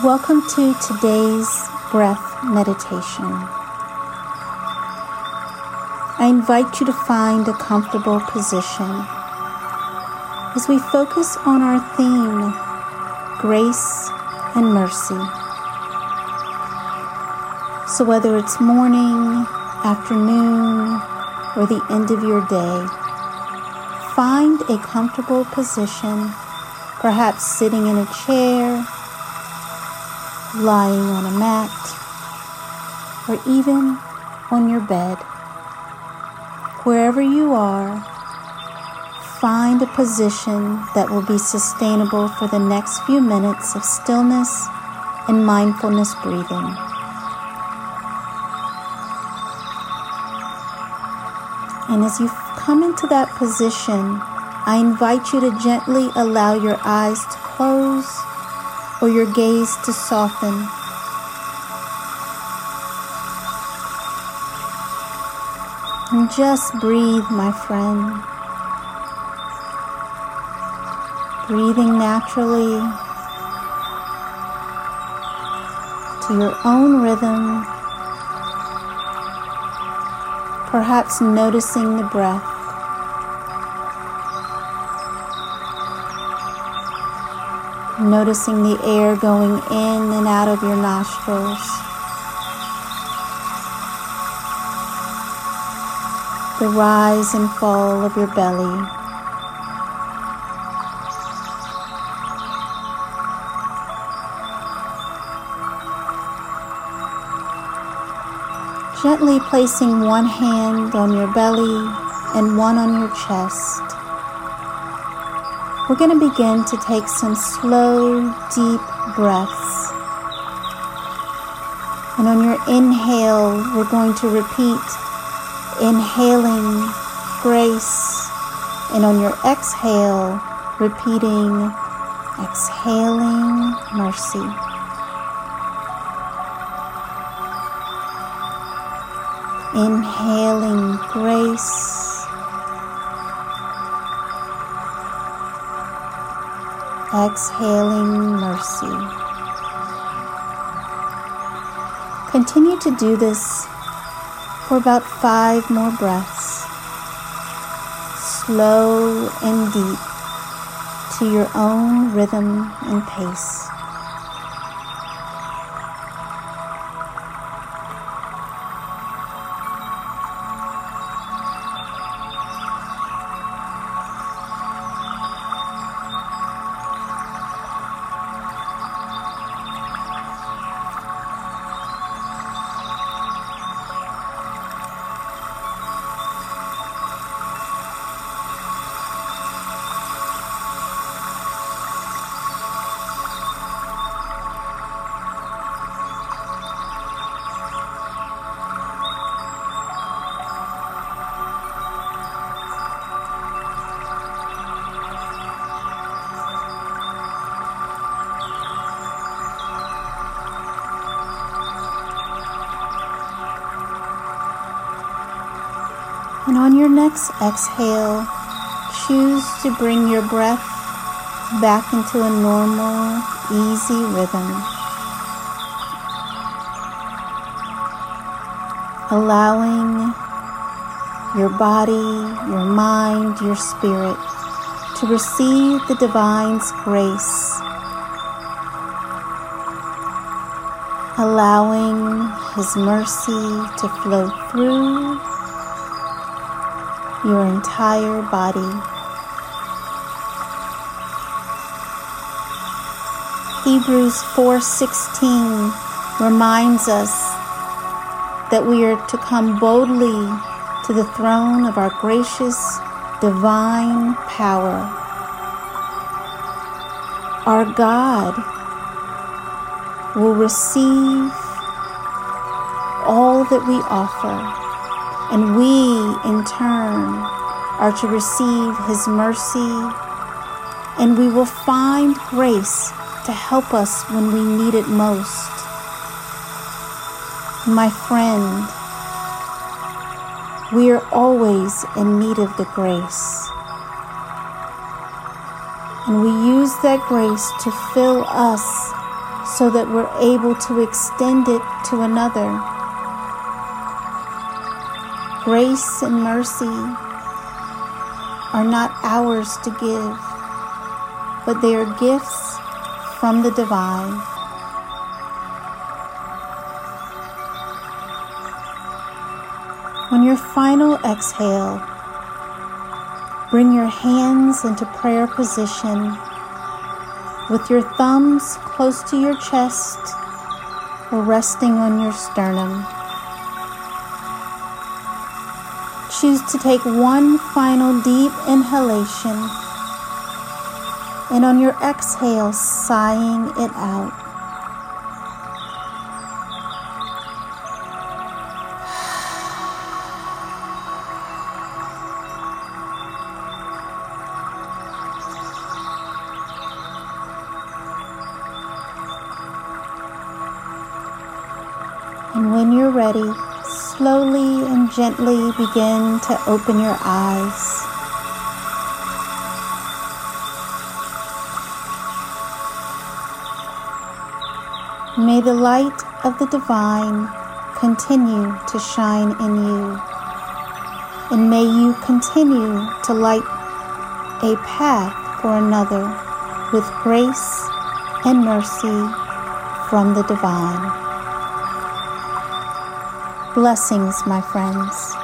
Welcome to today's breath meditation. I invite you to find a comfortable position as we focus on our theme, grace and mercy. So, whether it's morning, afternoon, or the end of your day, find a comfortable position, perhaps sitting in a chair lying on a mat, or even on your bed. Wherever you are, find a position that will be sustainable for the next few minutes of stillness and mindfulness breathing. And as you come into that position, I invite you to gently allow your eyes to close or your gaze to soften. And just breathe, my friend. Breathing naturally to your own rhythm, perhaps noticing the breath. Noticing the air going in and out of your nostrils. The rise and fall of your belly. Gently placing one hand on your belly and one on your chest. We're going to begin to take some slow, deep breaths. And on your inhale, we're going to repeat inhaling grace. And on your exhale, repeating exhaling mercy. Inhaling grace. Exhaling mercy. Continue to do this for about five more breaths, slow and deep to your own rhythm and pace. And on your next exhale, choose to bring your breath back into a normal, easy rhythm. Allowing your body, your mind, your spirit to receive the divine's grace. Allowing His mercy to flow through your entire body. Hebrews 4:16 reminds us that we are to come boldly to the throne of our gracious divine power. Our God will receive all that we offer and we, in turn, are to receive His mercy, and we will find grace to help us when we need it most. My friend, we are always in need of the grace. And we use that grace to fill us so that we're able to extend it to another. Grace and mercy are not ours to give, but they are gifts from the divine. On your final exhale, bring your hands into prayer position with your thumbs close to your chest or resting on your sternum. Choose to take one final deep inhalation and on your exhale, sighing it out. And when you're ready, slowly and gently begin to open your eyes. May the light of the divine continue to shine in you. And may you continue to light a path for another with grace and mercy from the divine. Blessings, my friends.